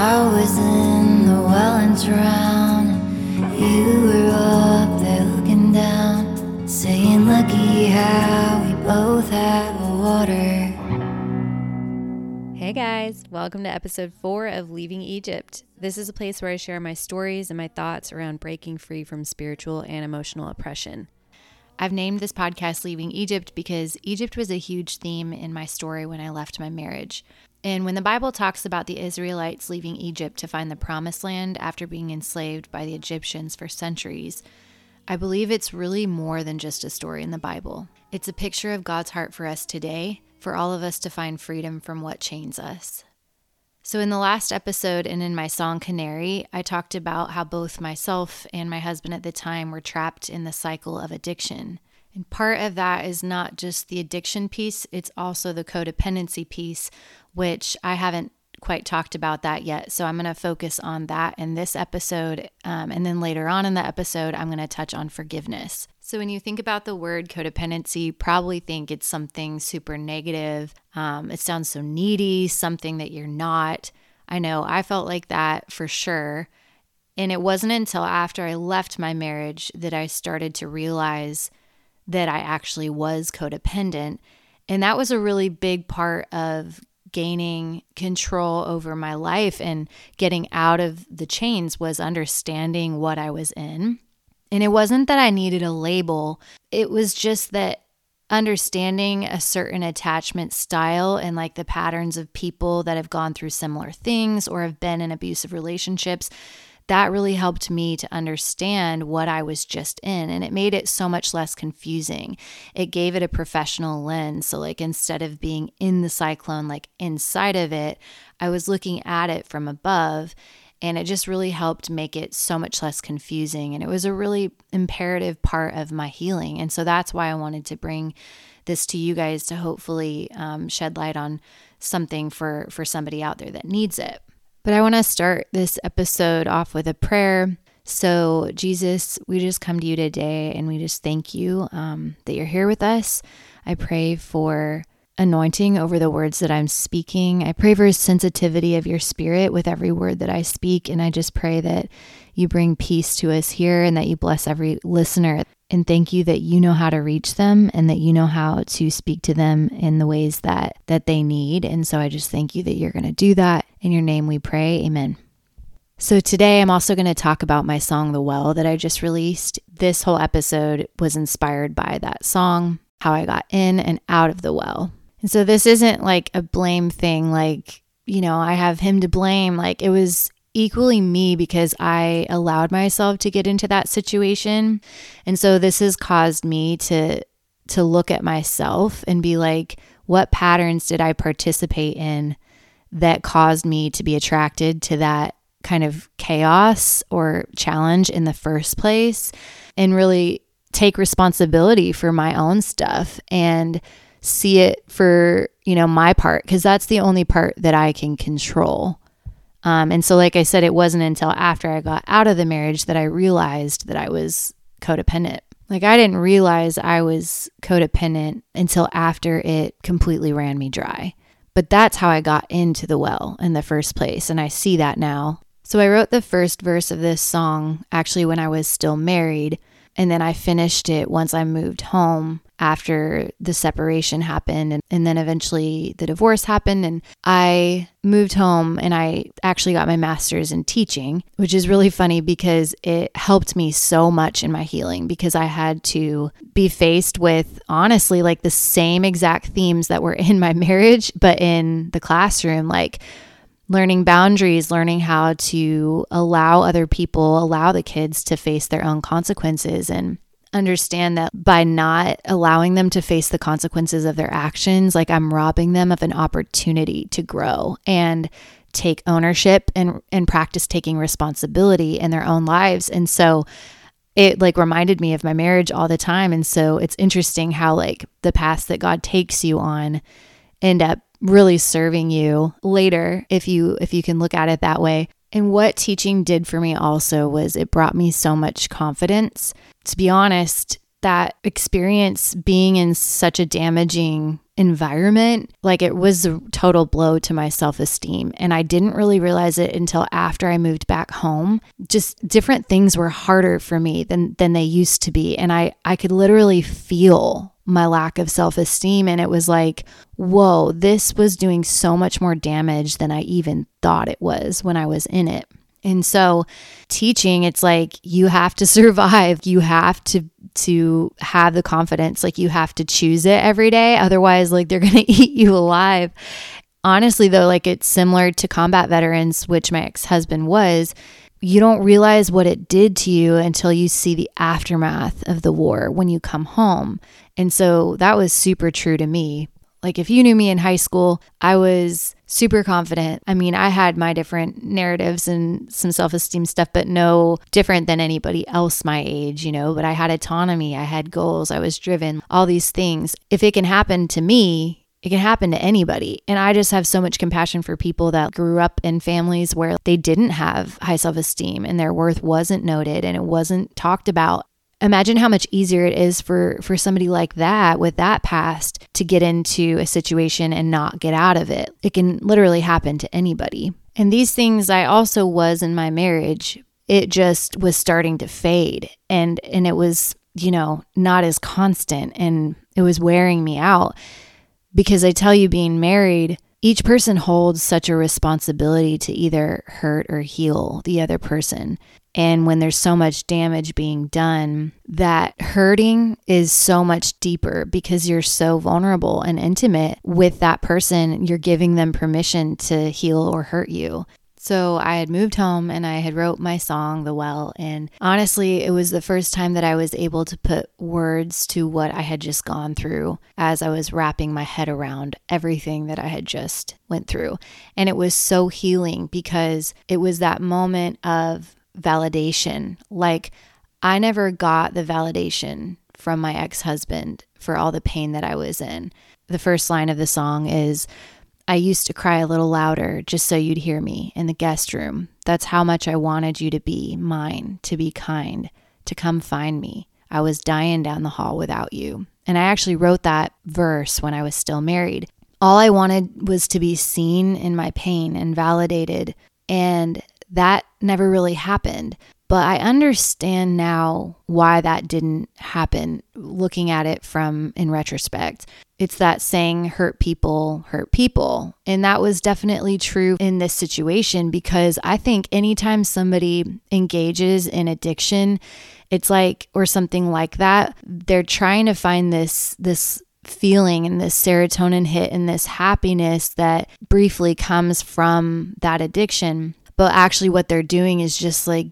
I was in the well and. You were up there looking down, saying, Lucky how we both have water. Hey guys, welcome to episode four of Leaving Egypt. This is a place where I share my stories and my thoughts around breaking free from spiritual and emotional oppression. I've named this podcast Leaving Egypt because Egypt was a huge theme in my story when I left my marriage. And when the Bible talks about the Israelites leaving Egypt to find the promised land after being enslaved by the Egyptians for centuries, I believe it's really more than just a story in the Bible. It's a picture of God's heart for us today, for all of us to find freedom from what chains us. So, in the last episode and in my song Canary, I talked about how both myself and my husband at the time were trapped in the cycle of addiction. And part of that is not just the addiction piece, it's also the codependency piece, which I haven't quite talked about that yet. So I'm going to focus on that in this episode. Um, and then later on in the episode, I'm going to touch on forgiveness. So when you think about the word codependency, you probably think it's something super negative. Um, it sounds so needy, something that you're not. I know I felt like that for sure. And it wasn't until after I left my marriage that I started to realize that I actually was codependent. And that was a really big part of gaining control over my life and getting out of the chains was understanding what I was in. And it wasn't that I needed a label, it was just that understanding a certain attachment style and like the patterns of people that have gone through similar things or have been in abusive relationships that really helped me to understand what I was just in. And it made it so much less confusing. It gave it a professional lens. So, like, instead of being in the cyclone, like inside of it, I was looking at it from above. And it just really helped make it so much less confusing. And it was a really imperative part of my healing. And so that's why I wanted to bring this to you guys to hopefully um, shed light on something for for somebody out there that needs it. But I want to start this episode off with a prayer. So, Jesus, we just come to you today and we just thank you um, that you're here with us. I pray for anointing over the words that I'm speaking. I pray for sensitivity of your spirit with every word that I speak. And I just pray that you bring peace to us here and that you bless every listener. And thank you that you know how to reach them and that you know how to speak to them in the ways that that they need. And so I just thank you that you're going to do that. In your name we pray. Amen. So today I'm also going to talk about my song The Well that I just released. This whole episode was inspired by that song, how I got in and out of the well. And so this isn't like a blame thing like, you know, I have him to blame. Like it was equally me because I allowed myself to get into that situation. And so this has caused me to to look at myself and be like what patterns did I participate in that caused me to be attracted to that kind of chaos or challenge in the first place and really take responsibility for my own stuff and see it for, you know, my part because that's the only part that I can control. Um, and so, like I said, it wasn't until after I got out of the marriage that I realized that I was codependent. Like, I didn't realize I was codependent until after it completely ran me dry. But that's how I got into the well in the first place. And I see that now. So, I wrote the first verse of this song actually when I was still married. And then I finished it once I moved home after the separation happened. And, and then eventually the divorce happened and i moved home and i actually got my master's in teaching which is really funny because it helped me so much in my healing because i had to be faced with honestly like the same exact themes that were in my marriage but in the classroom like learning boundaries, learning how to allow other people, allow the kids to face their own consequences and understand that by not allowing them to face the consequences of their actions, like I'm robbing them of an opportunity to grow and take ownership and and practice taking responsibility in their own lives. And so it like reminded me of my marriage all the time and so it's interesting how like the paths that God takes you on end up really serving you later if you if you can look at it that way. And what teaching did for me also was it brought me so much confidence to be honest, that experience being in such a damaging environment, like it was a total blow to my self esteem. And I didn't really realize it until after I moved back home. Just different things were harder for me than, than they used to be. And I, I could literally feel my lack of self esteem. And it was like, whoa, this was doing so much more damage than I even thought it was when I was in it. And so teaching it's like you have to survive. You have to to have the confidence like you have to choose it every day otherwise like they're going to eat you alive. Honestly though like it's similar to combat veterans which my ex-husband was you don't realize what it did to you until you see the aftermath of the war when you come home. And so that was super true to me. Like, if you knew me in high school, I was super confident. I mean, I had my different narratives and some self esteem stuff, but no different than anybody else my age, you know. But I had autonomy, I had goals, I was driven, all these things. If it can happen to me, it can happen to anybody. And I just have so much compassion for people that grew up in families where they didn't have high self esteem and their worth wasn't noted and it wasn't talked about imagine how much easier it is for for somebody like that with that past to get into a situation and not get out of it. It can literally happen to anybody. And these things i also was in my marriage. It just was starting to fade and and it was you know not as constant and it was wearing me out. Because i tell you being married each person holds such a responsibility to either hurt or heal the other person. And when there's so much damage being done, that hurting is so much deeper because you're so vulnerable and intimate with that person. You're giving them permission to heal or hurt you. So I had moved home and I had wrote my song The Well and honestly it was the first time that I was able to put words to what I had just gone through as I was wrapping my head around everything that I had just went through. And it was so healing because it was that moment of validation. Like I never got the validation from my ex-husband for all the pain that I was in. The first line of the song is I used to cry a little louder just so you'd hear me in the guest room. That's how much I wanted you to be mine, to be kind, to come find me. I was dying down the hall without you. And I actually wrote that verse when I was still married. All I wanted was to be seen in my pain and validated. And that never really happened. But I understand now why that didn't happen, looking at it from in retrospect. It's that saying, hurt people hurt people. And that was definitely true in this situation because I think anytime somebody engages in addiction, it's like, or something like that, they're trying to find this, this feeling and this serotonin hit and this happiness that briefly comes from that addiction. But actually, what they're doing is just like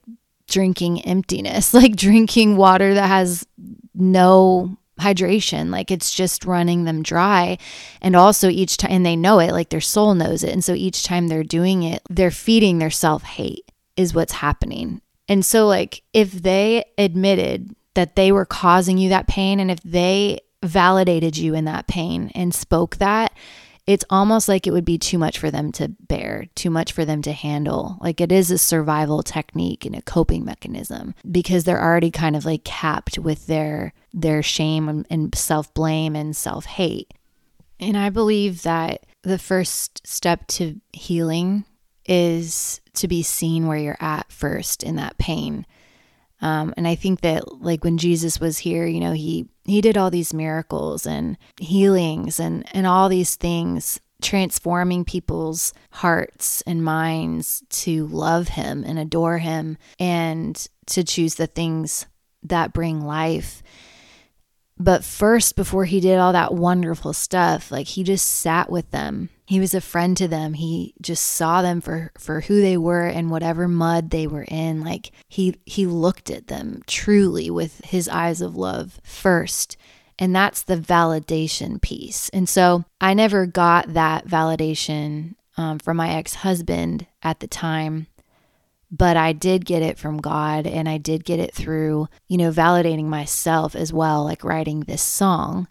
drinking emptiness, like drinking water that has no hydration. Like it's just running them dry. And also each time and they know it like their soul knows it. And so each time they're doing it they're feeding their self-hate is what's happening. And so like if they admitted that they were causing you that pain and if they validated you in that pain and spoke that it's almost like it would be too much for them to bear, too much for them to handle. Like it is a survival technique and a coping mechanism because they're already kind of like capped with their their shame and, self-blame and self-hate. And I believe that the first step to healing is to be seen where you're at first in that pain. Um, and I think that like when Jesus was here, you know, he he did all these miracles and healings and and all these things transforming people's hearts and minds to love him and adore him and to choose the things that bring life. But first, before he did all that wonderful stuff, like he just sat with them he was a friend to them. He just saw them for for who they were and whatever mud they were in. Like he he looked at them truly with his eyes of love first. And that's the validation piece. And so I never got that validation um, from my ex husband at the time, but I did get it from God and I did get it through, you know, validating myself as well, like writing this song.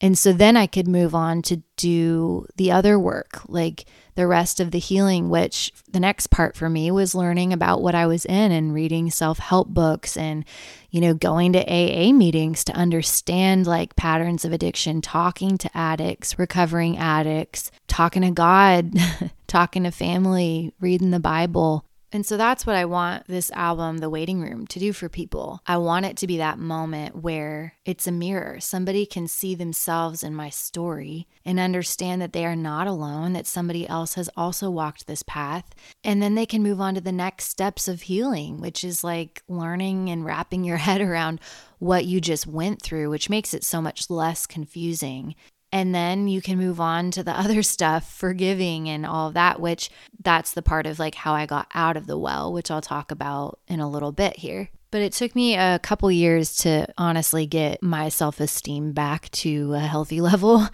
And so then I could move on to do the other work, like the rest of the healing, which the next part for me was learning about what I was in and reading self help books and, you know, going to AA meetings to understand like patterns of addiction, talking to addicts, recovering addicts, talking to God, talking to family, reading the Bible. And so that's what I want this album, The Waiting Room, to do for people. I want it to be that moment where it's a mirror. Somebody can see themselves in my story and understand that they are not alone, that somebody else has also walked this path. And then they can move on to the next steps of healing, which is like learning and wrapping your head around what you just went through, which makes it so much less confusing and then you can move on to the other stuff forgiving and all of that which that's the part of like how i got out of the well which i'll talk about in a little bit here. But it took me a couple years to honestly get my self-esteem back to a healthy level.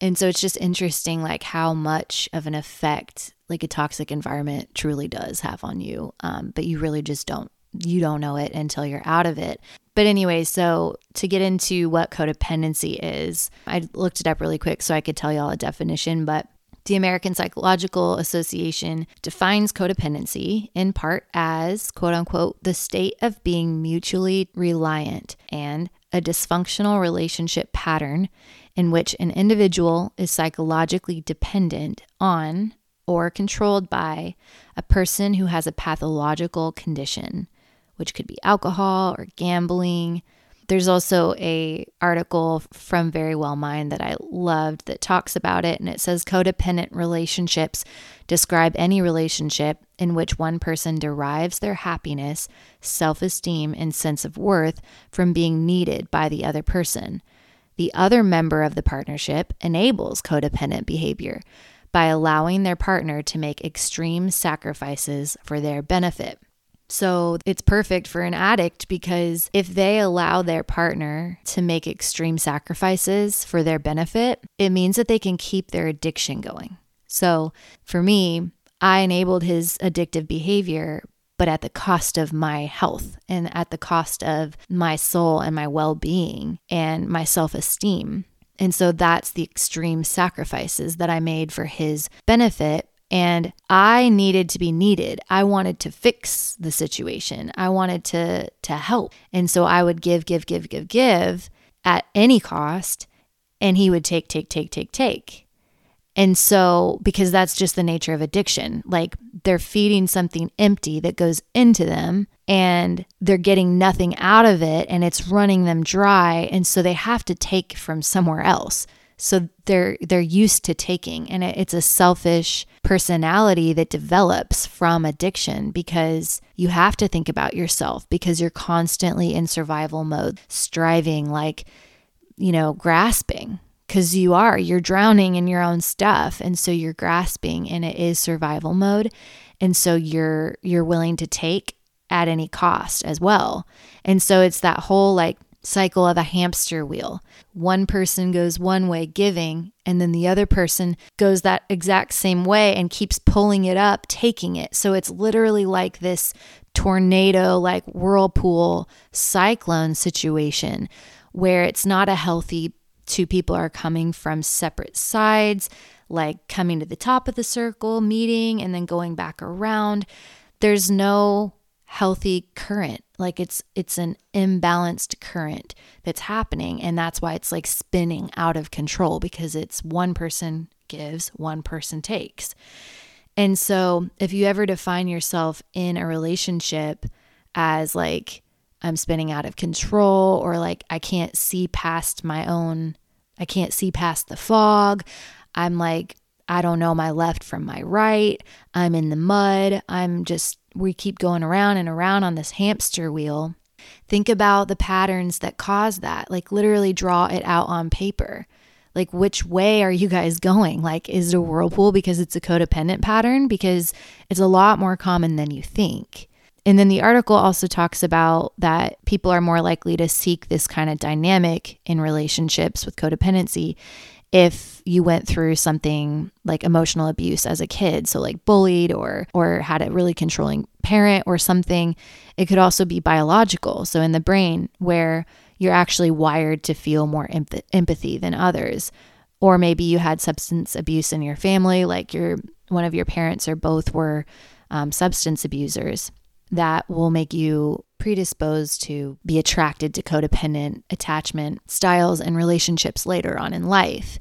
And so it's just interesting like how much of an effect like a toxic environment truly does have on you. Um, but you really just don't you don't know it until you're out of it. But anyway, so to get into what codependency is, I looked it up really quick so I could tell y'all a definition, but the American Psychological Association defines codependency in part as quote unquote the state of being mutually reliant and a dysfunctional relationship pattern in which an individual is psychologically dependent on or controlled by a person who has a pathological condition which could be alcohol or gambling. There's also a article from Verywell Mind that I loved that talks about it and it says codependent relationships describe any relationship in which one person derives their happiness, self-esteem and sense of worth from being needed by the other person. The other member of the partnership enables codependent behavior by allowing their partner to make extreme sacrifices for their benefit. So it's perfect for an addict because if they allow their partner to make extreme sacrifices for their benefit, it means that they can keep their addiction going. So for me, I enabled his addictive behavior, but at the cost of my health and at the cost of my soul and my well being and my self esteem. And so that's the extreme sacrifices that I made for his benefit and I needed to be needed. I wanted to fix the situation. I wanted to to help. And so I would give give give give give at any cost and he would take take take take take. And so, because that's just the nature of addiction, like they're feeding something empty that goes into them and they're getting nothing out of it and it's running them dry. And so they have to take from somewhere else. So they're they're used to taking and it's a selfish personality that develops from addiction because you have to think about yourself because you're constantly in survival mode, striving like you know, grasping because you are you're drowning in your own stuff and so you're grasping and it is survival mode and so you're you're willing to take at any cost as well. And so it's that whole like cycle of a hamster wheel. One person goes one way giving, and then the other person goes that exact same way and keeps pulling it up, taking it. So it's literally like this tornado, like whirlpool cyclone situation where it's not a healthy two people are coming from separate sides, like coming to the top of the circle, meeting, and then going back around. There's no healthy current like it's it's an imbalanced current that's happening and that's why it's like spinning out of control because it's one person gives one person takes and so if you ever define yourself in a relationship as like i'm spinning out of control or like i can't see past my own i can't see past the fog i'm like I don't know my left from my right. I'm in the mud. I'm just we keep going around and around on this hamster wheel. Think about the patterns that cause that. Like, literally draw it out on paper. Like, which way are you guys going? Like, is it a whirlpool because it's a codependent pattern? Because it's a lot more common than you think. And then the article also talks about that people are more likely to seek this kind of dynamic in relationships with codependency if you went through something like emotional abuse as a kid so like bullied or or had a really controlling parent or something it could also be biological so in the brain where you're actually wired to feel more empathy than others or maybe you had substance abuse in your family, like your one of your parents or both were um, substance abusers. That will make you predisposed to be attracted to codependent attachment styles and relationships later on in life.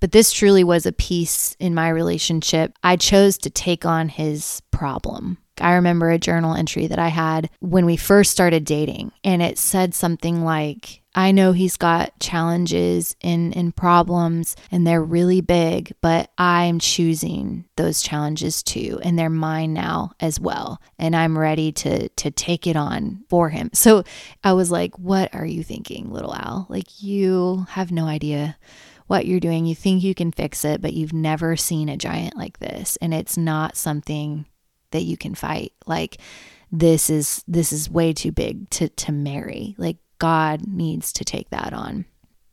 But this truly was a piece in my relationship. I chose to take on his problem. I remember a journal entry that I had when we first started dating, and it said something like, I know he's got challenges and, and problems, and they're really big, but I'm choosing those challenges too, and they're mine now as well. And I'm ready to to take it on for him. So I was like, What are you thinking, little Al? Like you have no idea what you're doing. You think you can fix it, but you've never seen a giant like this. And it's not something that you can fight. Like this is this is way too big to to marry. Like God needs to take that on.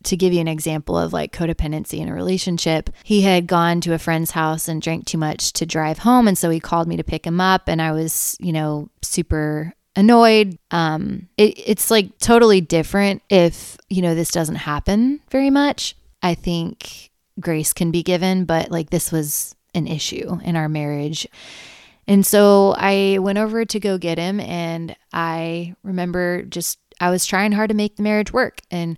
To give you an example of like codependency in a relationship, he had gone to a friend's house and drank too much to drive home. And so he called me to pick him up. And I was, you know, super annoyed. Um, it, it's like totally different if, you know, this doesn't happen very much. I think grace can be given, but like this was an issue in our marriage. And so I went over to go get him, and I remember just, I was trying hard to make the marriage work. And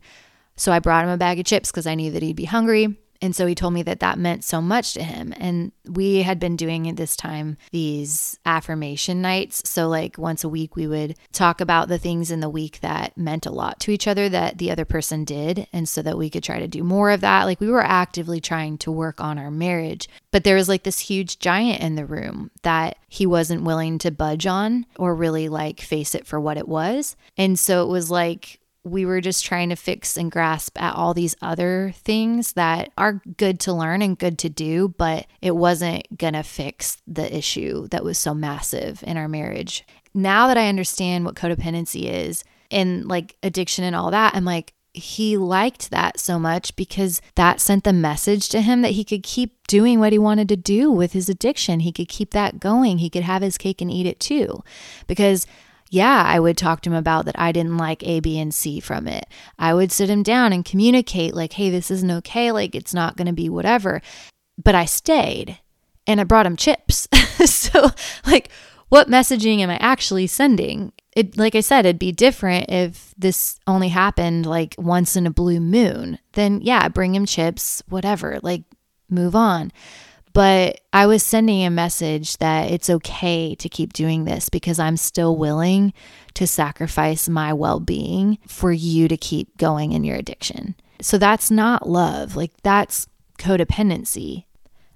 so I brought him a bag of chips because I knew that he'd be hungry. And so he told me that that meant so much to him. And we had been doing at this time these affirmation nights. So, like once a week, we would talk about the things in the week that meant a lot to each other that the other person did. And so that we could try to do more of that. Like we were actively trying to work on our marriage. But there was like this huge giant in the room that he wasn't willing to budge on or really like face it for what it was. And so it was like, we were just trying to fix and grasp at all these other things that are good to learn and good to do, but it wasn't going to fix the issue that was so massive in our marriage. Now that I understand what codependency is and like addiction and all that, I'm like, he liked that so much because that sent the message to him that he could keep doing what he wanted to do with his addiction. He could keep that going. He could have his cake and eat it too. Because yeah, I would talk to him about that I didn't like A, B, and C from it. I would sit him down and communicate, like, hey, this isn't okay. Like, it's not going to be whatever. But I stayed and I brought him chips. so, like, what messaging am I actually sending? It, like I said, it'd be different if this only happened like once in a blue moon. Then, yeah, bring him chips, whatever, like, move on. But I was sending a message that it's okay to keep doing this because I'm still willing to sacrifice my well being for you to keep going in your addiction. So that's not love, like that's codependency.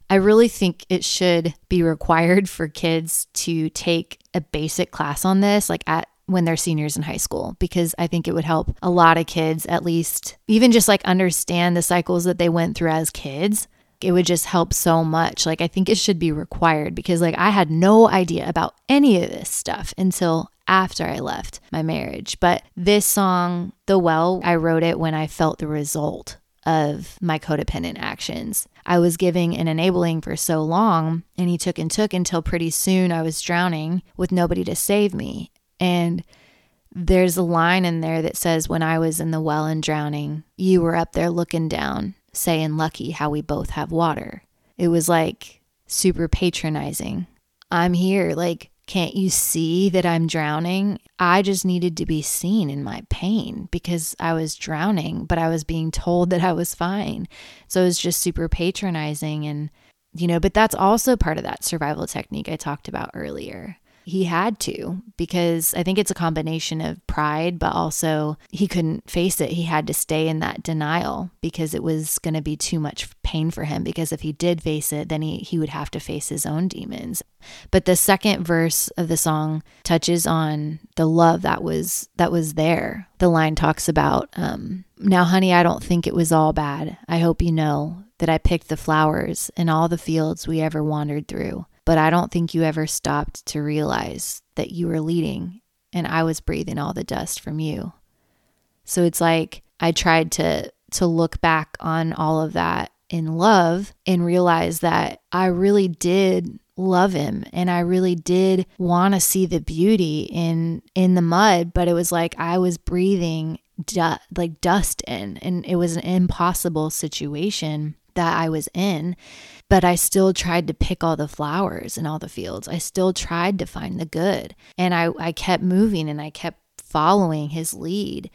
I really think it should be required for kids to take a basic class on this, like at when they're seniors in high school because I think it would help a lot of kids at least even just like understand the cycles that they went through as kids it would just help so much. Like, I think it should be required because, like, I had no idea about any of this stuff until after I left my marriage. But this song, The Well, I wrote it when I felt the result of my codependent actions. I was giving and enabling for so long, and he took and took until pretty soon I was drowning with nobody to save me. And there's a line in there that says, When I was in the well and drowning, you were up there looking down saying lucky how we both have water. It was like super patronizing. I'm here. Like, can't you see that I'm drowning? I just needed to be seen in my pain because I was drowning, but I was being told that I was fine. So it was just super patronizing. And, you know, but that's also part of that survival technique I talked about earlier. He had to because I think it's a combination of pride, but also he couldn't face it. He had to stay in that denial because it was going to be too much pain for him. Because if he did face it, then he, he would have to face his own demons. But the second verse of the song touches on the love that was that was there. The line talks about, um, "Now, honey, I don't think it was all bad. I hope you know that I picked the flowers in all the fields we ever wandered through." But I don't think you ever stopped to realize that you were leading and I was breathing all the dust from you. So it's like I tried to to look back on all of that in love and realize that I really did love him and I really did want to see the beauty in in the mud, but it was like I was breathing du- like dust in and it was an impossible situation that I was in, but I still tried to pick all the flowers in all the fields. I still tried to find the good. And I, I kept moving and I kept following his lead.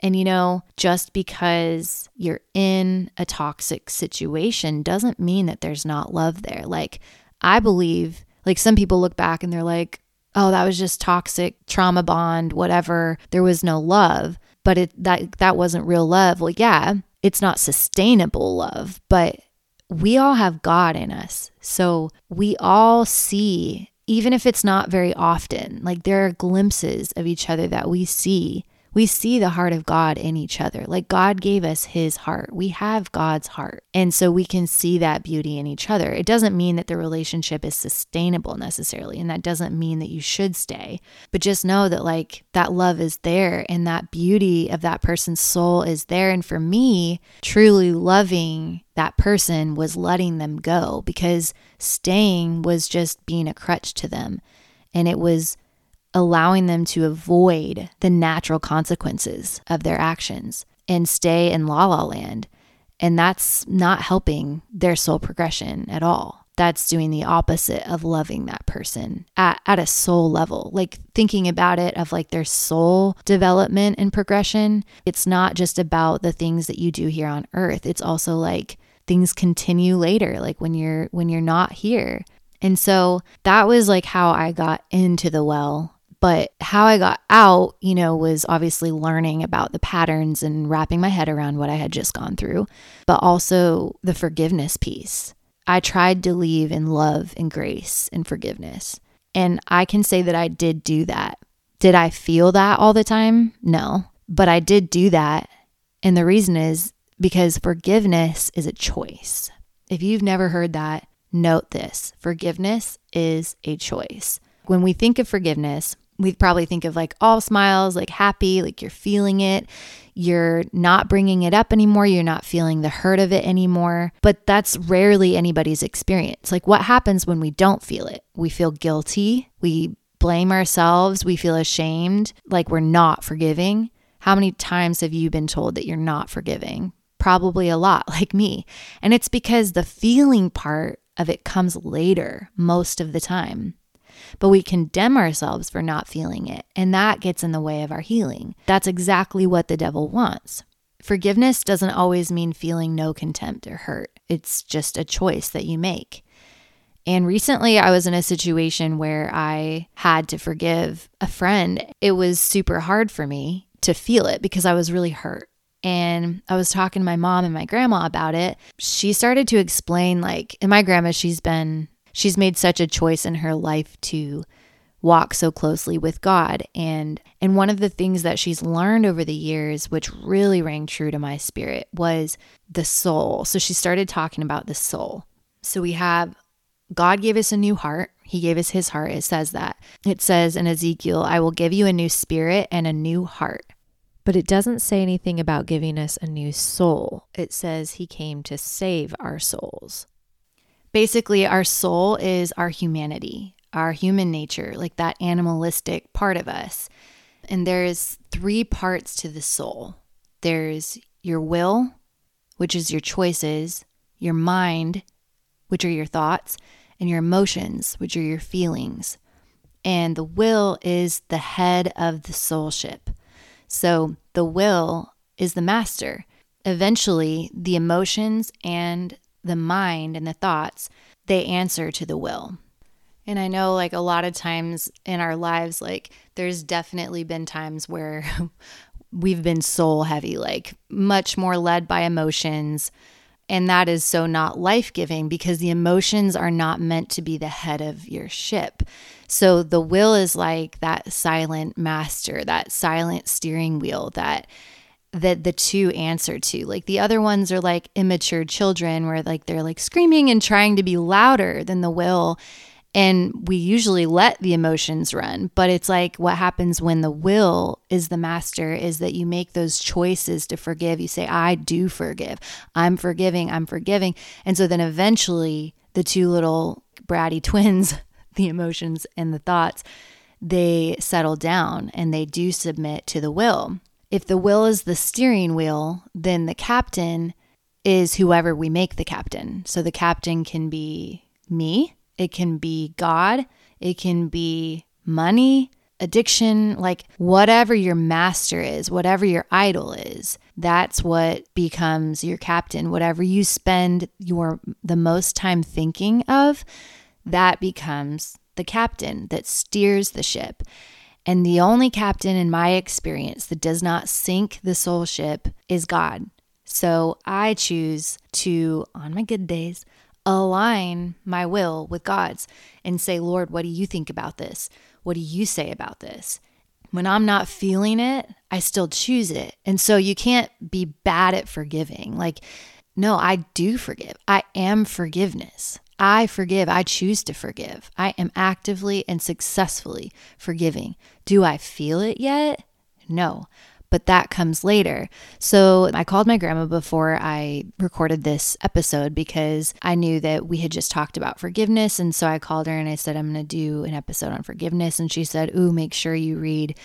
And you know, just because you're in a toxic situation doesn't mean that there's not love there. Like, I believe, like, some people look back and they're like, oh, that was just toxic trauma bond, whatever. There was no love, but it that that wasn't real love. Well, yeah, it's not sustainable love, but we all have God in us. So we all see, even if it's not very often, like there are glimpses of each other that we see we see the heart of God in each other. Like God gave us his heart. We have God's heart. And so we can see that beauty in each other. It doesn't mean that the relationship is sustainable necessarily. And that doesn't mean that you should stay. But just know that like that love is there and that beauty of that person's soul is there. And for me, truly loving that person was letting them go because staying was just being a crutch to them. And it was allowing them to avoid the natural consequences of their actions and stay in la la land. And that's not helping their soul progression at all. That's doing the opposite of loving that person at, at a soul level. Like thinking about it of like their soul development and progression. It's not just about the things that you do here on earth. It's also like things continue later, like when you're when you're not here. And so that was like how I got into the well but how I got out, you know, was obviously learning about the patterns and wrapping my head around what I had just gone through, but also the forgiveness piece. I tried to leave in love and grace and forgiveness. And I can say that I did do that. Did I feel that all the time? No, but I did do that. And the reason is because forgiveness is a choice. If you've never heard that, note this forgiveness is a choice. When we think of forgiveness, we probably think of like all smiles, like happy, like you're feeling it. You're not bringing it up anymore. You're not feeling the hurt of it anymore. But that's rarely anybody's experience. Like, what happens when we don't feel it? We feel guilty. We blame ourselves. We feel ashamed, like we're not forgiving. How many times have you been told that you're not forgiving? Probably a lot, like me. And it's because the feeling part of it comes later most of the time but we condemn ourselves for not feeling it, and that gets in the way of our healing. That's exactly what the devil wants. Forgiveness doesn't always mean feeling no contempt or hurt, it's just a choice that you make. And recently, I was in a situation where I had to forgive a friend. It was super hard for me to feel it because I was really hurt. And I was talking to my mom and my grandma about it. She started to explain, like, and my grandma, she's been she's made such a choice in her life to walk so closely with God and and one of the things that she's learned over the years which really rang true to my spirit was the soul. So she started talking about the soul. So we have God gave us a new heart. He gave us his heart. It says that. It says in Ezekiel, I will give you a new spirit and a new heart. But it doesn't say anything about giving us a new soul. It says he came to save our souls. Basically, our soul is our humanity, our human nature, like that animalistic part of us. And there's three parts to the soul there's your will, which is your choices, your mind, which are your thoughts, and your emotions, which are your feelings. And the will is the head of the soul ship. So the will is the master. Eventually, the emotions and the mind and the thoughts, they answer to the will. And I know, like, a lot of times in our lives, like, there's definitely been times where we've been soul heavy, like, much more led by emotions. And that is so not life giving because the emotions are not meant to be the head of your ship. So the will is like that silent master, that silent steering wheel that that the two answer to. Like the other ones are like immature children where like they're like screaming and trying to be louder than the will. And we usually let the emotions run. But it's like what happens when the will is the master is that you make those choices to forgive. You say, I do forgive. I'm forgiving. I'm forgiving. And so then eventually the two little bratty twins, the emotions and the thoughts, they settle down and they do submit to the will. If the will is the steering wheel, then the captain is whoever we make the captain. So the captain can be me, it can be God, it can be money, addiction, like whatever your master is, whatever your idol is, that's what becomes your captain. Whatever you spend your the most time thinking of, that becomes the captain that steers the ship. And the only captain in my experience that does not sink the soul ship is God. So I choose to, on my good days, align my will with God's and say, Lord, what do you think about this? What do you say about this? When I'm not feeling it, I still choose it. And so you can't be bad at forgiving. Like, no, I do forgive. I am forgiveness. I forgive. I choose to forgive. I am actively and successfully forgiving. Do I feel it yet? No but that comes later. So I called my grandma before I recorded this episode because I knew that we had just talked about forgiveness. And so I called her and I said, I'm going to do an episode on forgiveness. And she said, Ooh, make sure you read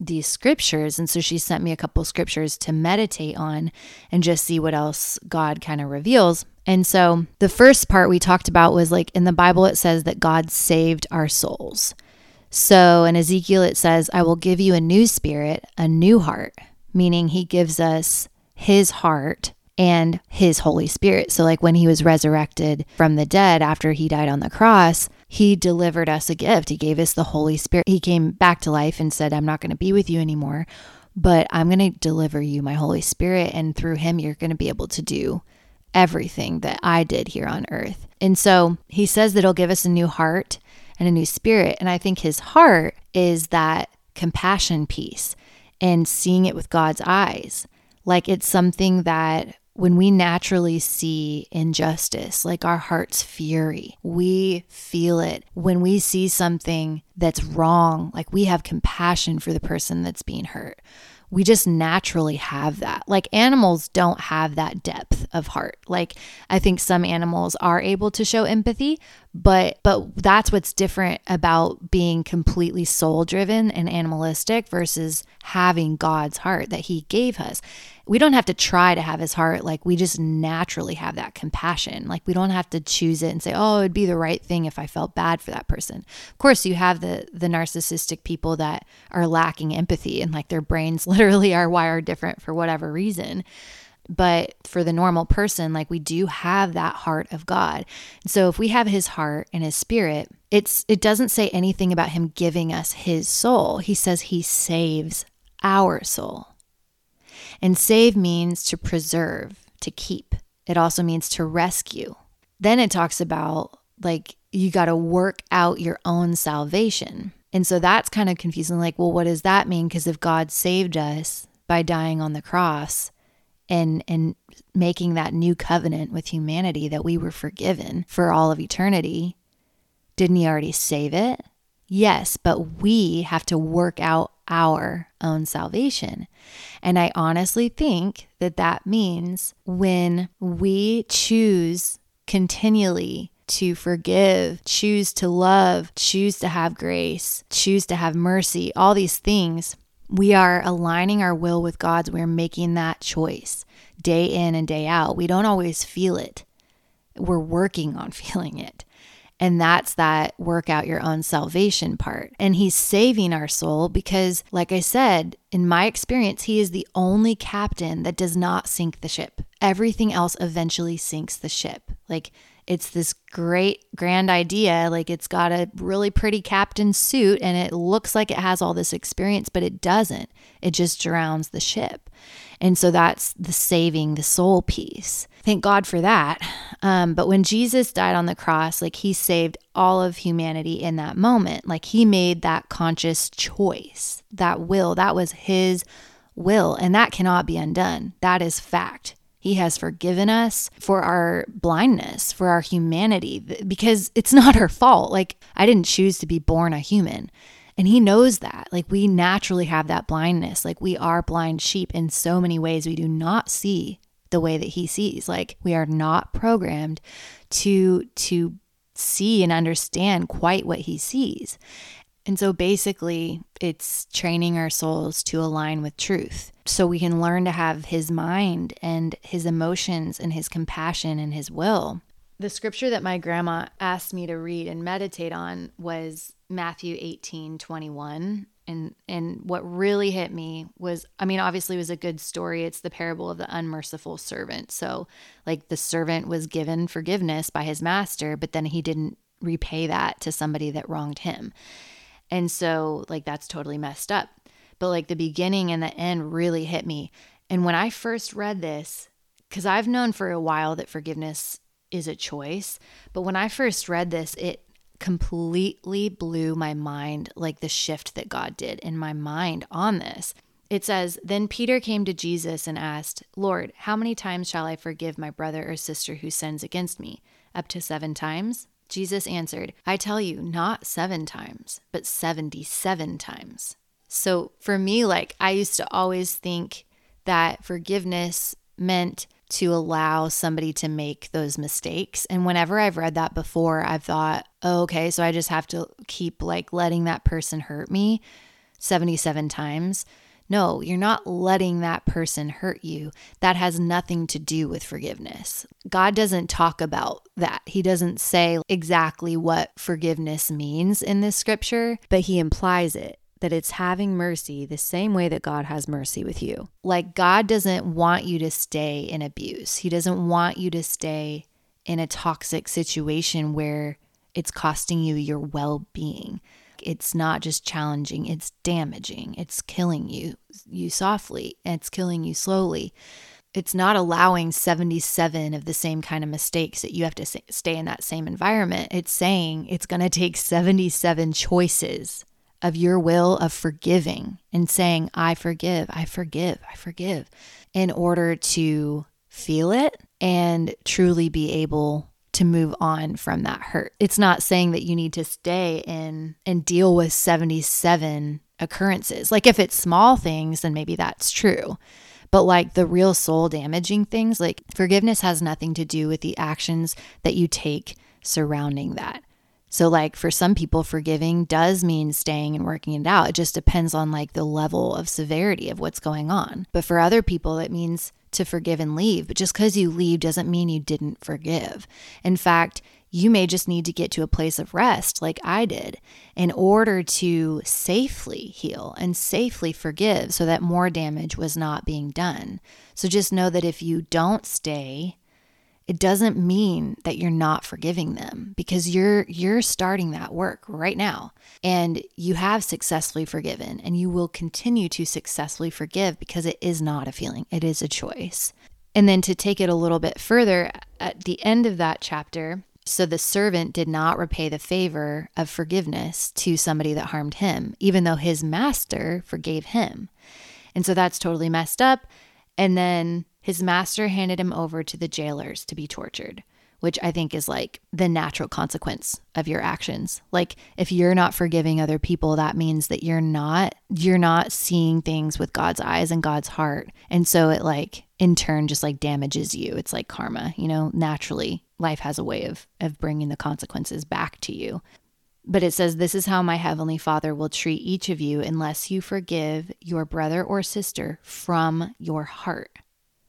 these scriptures. And so she sent me a couple scriptures to meditate on and just see what else God kind of reveals. And so the first part we talked about was like in the Bible, it says that God saved our souls. So in Ezekiel, it says, I will give you a new spirit, a new heart, meaning he gives us his heart and his Holy Spirit. So, like when he was resurrected from the dead after he died on the cross, he delivered us a gift. He gave us the Holy Spirit. He came back to life and said, I'm not going to be with you anymore, but I'm going to deliver you my Holy Spirit. And through him, you're going to be able to do everything that I did here on earth. And so he says that he'll give us a new heart and a new spirit. And I think his heart is that compassion piece and seeing it with God's eyes. Like it's something that when we naturally see injustice, like our heart's fury, we feel it. When we see something that's wrong, like we have compassion for the person that's being hurt we just naturally have that. Like animals don't have that depth of heart. Like I think some animals are able to show empathy, but but that's what's different about being completely soul driven and animalistic versus having God's heart that he gave us we don't have to try to have his heart. Like we just naturally have that compassion. Like we don't have to choose it and say, oh, it'd be the right thing if I felt bad for that person. Of course, you have the the narcissistic people that are lacking empathy and like their brains literally are wired different for whatever reason. But for the normal person, like we do have that heart of God. so if we have his heart and his spirit, it's it doesn't say anything about him giving us his soul. He says he saves our soul. And save means to preserve, to keep. It also means to rescue. Then it talks about like you got to work out your own salvation. And so that's kind of confusing. Like, well, what does that mean? Because if God saved us by dying on the cross and and making that new covenant with humanity that we were forgiven for all of eternity, didn't he already save it? Yes, but we have to work out our own salvation. And I honestly think that that means when we choose continually to forgive, choose to love, choose to have grace, choose to have mercy, all these things, we are aligning our will with God's. We're making that choice day in and day out. We don't always feel it, we're working on feeling it. And that's that work out your own salvation part. And he's saving our soul because, like I said, in my experience, he is the only captain that does not sink the ship. Everything else eventually sinks the ship. Like, it's this great grand idea. Like it's got a really pretty captain suit and it looks like it has all this experience but it doesn't. It just drowns the ship. And so that's the saving the soul piece. Thank god for that. Um, but when jesus died on the cross like he saved all of humanity in that moment. Like he made that conscious choice that will that was his will and that cannot be undone. That is fact he has forgiven us for our blindness, for our humanity, because it's not our fault. Like, I didn't choose to be born a human. And he knows that. Like, we naturally have that blindness. Like, we are blind sheep in so many ways. We do not see the way that he sees. Like, we are not programmed to, to, see and understand quite what he sees. And so basically, it's training our souls to align with truth. So we can learn to have his mind and his emotions and his compassion and his will. The scripture that my grandma asked me to read and meditate on was Matthew 18 21 and and what really hit me was i mean obviously it was a good story. It's the parable of the unmerciful servant. So like the servant was given forgiveness by his master but then he didn't repay that to somebody that wronged him and so like that's totally messed up but like the beginning and the end really hit me and when i first read this because i've known for a while that forgiveness is a choice but when i first read this it completely blew my mind, like the shift that God did in my mind on this. It says, Then Peter came to Jesus and asked, Lord, how many times shall I forgive my brother or sister who sins against me? Up to seven times? Jesus answered, I tell you, not seven times, but 77 times. So for me, like, I used to always think that forgiveness meant to allow somebody to make those mistakes. And whenever I've read that before, I've thought, oh, okay, so I just have to keep like letting that person hurt me 77 times. No, you're not letting that person hurt you. That has nothing to do with forgiveness. God doesn't talk about that. He doesn't say exactly what forgiveness means in this scripture, but he implies it that it's having mercy the same way that God has mercy with you. Like, God doesn't want you to stay in abuse, He doesn't want you to stay in a toxic situation where it's costing you your well being. It's not just challenging, it's damaging. It's killing you you softly, and it's killing you slowly. It's not allowing 77 of the same kind of mistakes that you have to stay in that same environment. It's saying it's going to take 77 choices of your will of forgiving and saying, I forgive, I forgive, I forgive, in order to feel it and truly be able to move on from that hurt. It's not saying that you need to stay in and deal with 77 occurrences. Like if it's small things, then maybe that's true. But like the real soul damaging things, like forgiveness has nothing to do with the actions that you take surrounding that. So, like for some people, forgiving does mean staying and working it out. It just depends on like the level of severity of what's going on. But for other people, it means to forgive and leave. But just because you leave doesn't mean you didn't forgive. In fact, you may just need to get to a place of rest, like I did, in order to safely heal and safely forgive so that more damage was not being done. So just know that if you don't stay, it doesn't mean that you're not forgiving them because you're you're starting that work right now. And you have successfully forgiven and you will continue to successfully forgive because it is not a feeling. It is a choice. And then to take it a little bit further at the end of that chapter so the servant did not repay the favor of forgiveness to somebody that harmed him even though his master forgave him. And so that's totally messed up. And then his master handed him over to the jailers to be tortured, which I think is like the natural consequence of your actions. Like if you're not forgiving other people, that means that you're not you're not seeing things with God's eyes and God's heart. And so it like in turn just like damages you. It's like karma, you know, naturally life has a way of of bringing the consequences back to you. But it says, This is how my heavenly Father will treat each of you unless you forgive your brother or sister from your heart.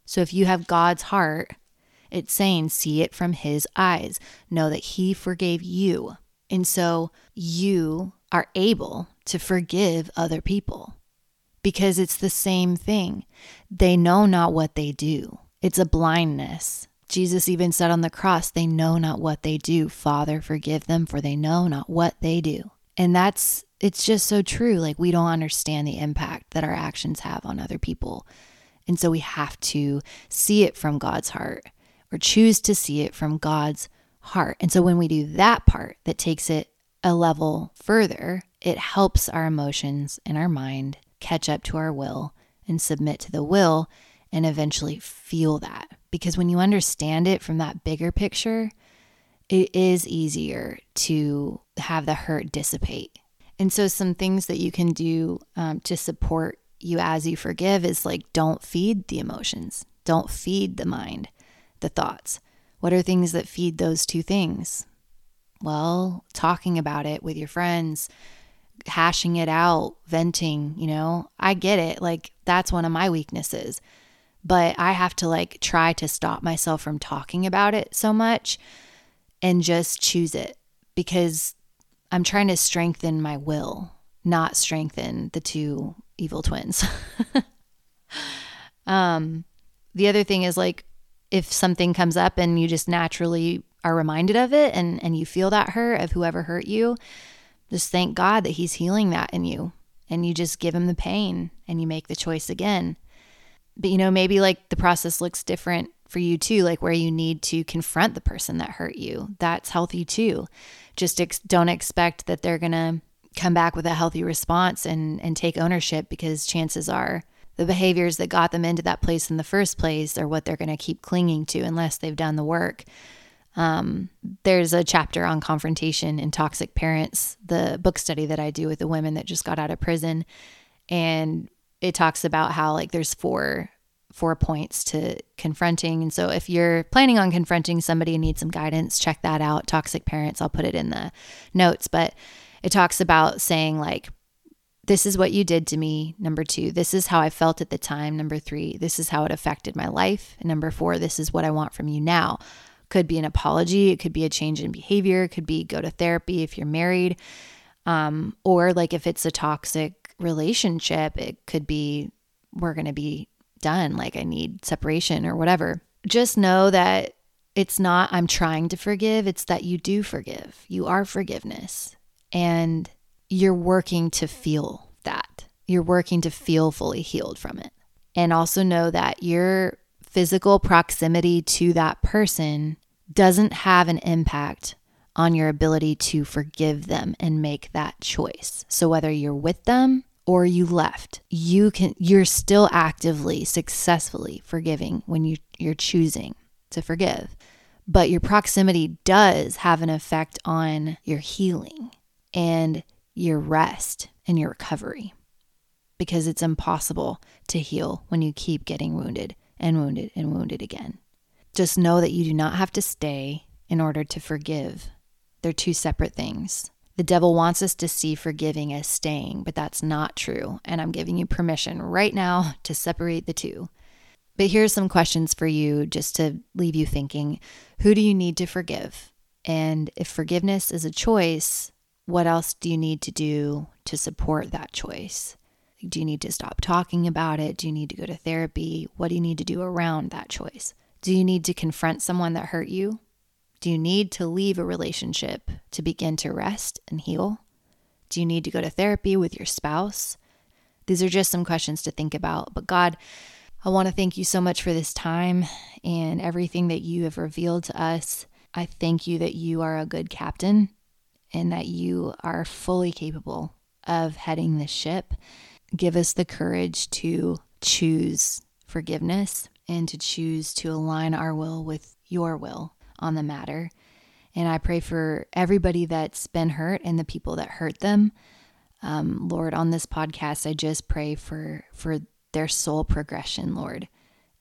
So if you have God's heart, it's saying, see it from his eyes. Know that he forgave you. And so you are able to forgive other people because it's the same thing. They know not what they do, it's a blindness. Jesus even said on the cross, They know not what they do. Father, forgive them, for they know not what they do. And that's, it's just so true. Like, we don't understand the impact that our actions have on other people. And so we have to see it from God's heart or choose to see it from God's heart. And so when we do that part that takes it a level further, it helps our emotions and our mind catch up to our will and submit to the will and eventually feel that. Because when you understand it from that bigger picture, it is easier to have the hurt dissipate. And so, some things that you can do um, to support you as you forgive is like don't feed the emotions, don't feed the mind, the thoughts. What are things that feed those two things? Well, talking about it with your friends, hashing it out, venting, you know. I get it. Like that's one of my weaknesses. But I have to like try to stop myself from talking about it so much and just choose it because I'm trying to strengthen my will, not strengthen the two evil twins. um the other thing is like if something comes up and you just naturally are reminded of it and and you feel that hurt of whoever hurt you, just thank God that he's healing that in you and you just give him the pain and you make the choice again. But you know, maybe like the process looks different for you too, like where you need to confront the person that hurt you. That's healthy too. Just ex- don't expect that they're going to come back with a healthy response and and take ownership because chances are the behaviors that got them into that place in the first place are what they're going to keep clinging to unless they've done the work. Um, there's a chapter on confrontation in Toxic Parents, the book study that I do with the women that just got out of prison. And it talks about how, like, there's four four points to confronting. And so if you're planning on confronting somebody and need some guidance, check that out. Toxic Parents, I'll put it in the notes. But it talks about saying, like, this is what you did to me. Number two, this is how I felt at the time. Number three, this is how it affected my life. And number four, this is what I want from you now. Could be an apology, it could be a change in behavior, it could be go to therapy if you're married. Um, or like if it's a toxic relationship, it could be we're going to be done. Like I need separation or whatever. Just know that it's not I'm trying to forgive, it's that you do forgive. You are forgiveness. And you're working to feel that. You're working to feel fully healed from it. And also know that your physical proximity to that person doesn't have an impact on your ability to forgive them and make that choice. So whether you're with them or you left, you can you're still actively successfully forgiving when you you're choosing to forgive. But your proximity does have an effect on your healing. And your rest and your recovery because it's impossible to heal when you keep getting wounded and wounded and wounded again. Just know that you do not have to stay in order to forgive. They're two separate things. The devil wants us to see forgiving as staying, but that's not true. And I'm giving you permission right now to separate the two. But here's some questions for you just to leave you thinking Who do you need to forgive? And if forgiveness is a choice, what else do you need to do to support that choice? Do you need to stop talking about it? Do you need to go to therapy? What do you need to do around that choice? Do you need to confront someone that hurt you? Do you need to leave a relationship to begin to rest and heal? Do you need to go to therapy with your spouse? These are just some questions to think about. But God, I want to thank you so much for this time and everything that you have revealed to us. I thank you that you are a good captain and that you are fully capable of heading the ship. Give us the courage to choose forgiveness and to choose to align our will with your will on the matter. And I pray for everybody that's been hurt and the people that hurt them. Um, Lord, on this podcast, I just pray for for their soul progression, Lord,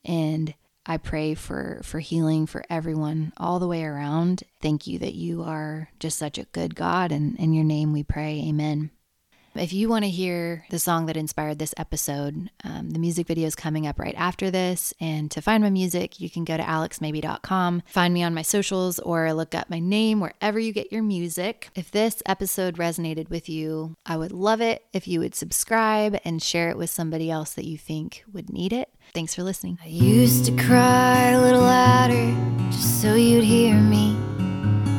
and I pray for for healing for everyone all the way around. Thank you that you are just such a good God and in your name we pray. Amen. If you want to hear the song that inspired this episode, um, the music video is coming up right after this. And to find my music, you can go to alexmaybe.com, find me on my socials, or look up my name wherever you get your music. If this episode resonated with you, I would love it if you would subscribe and share it with somebody else that you think would need it. Thanks for listening. I used to cry a little louder just so you'd hear me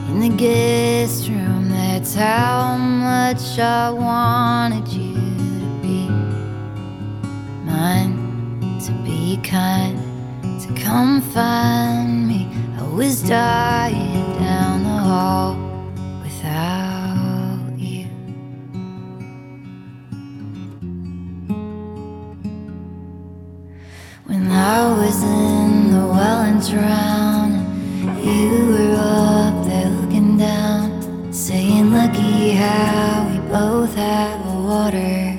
in the guest room. That's how much I wanted you to be mine, to be kind, to come find me. I was dying down the hall without When I was in the well and drowning, you were up there looking down, saying, Lucky how we both have water.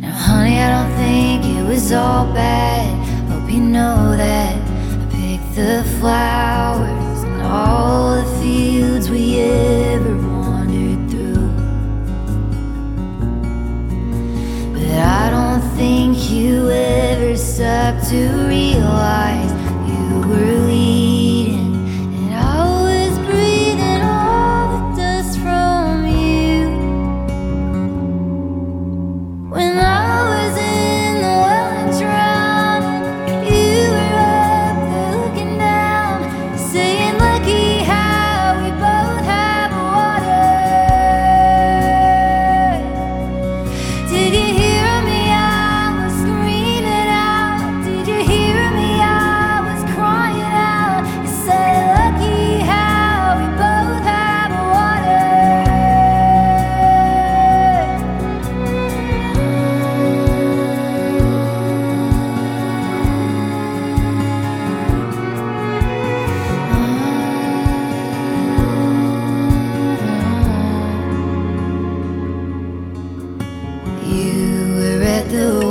Now, honey, I don't think it was all bad. Hope you know that I picked the flowers to realize You were at the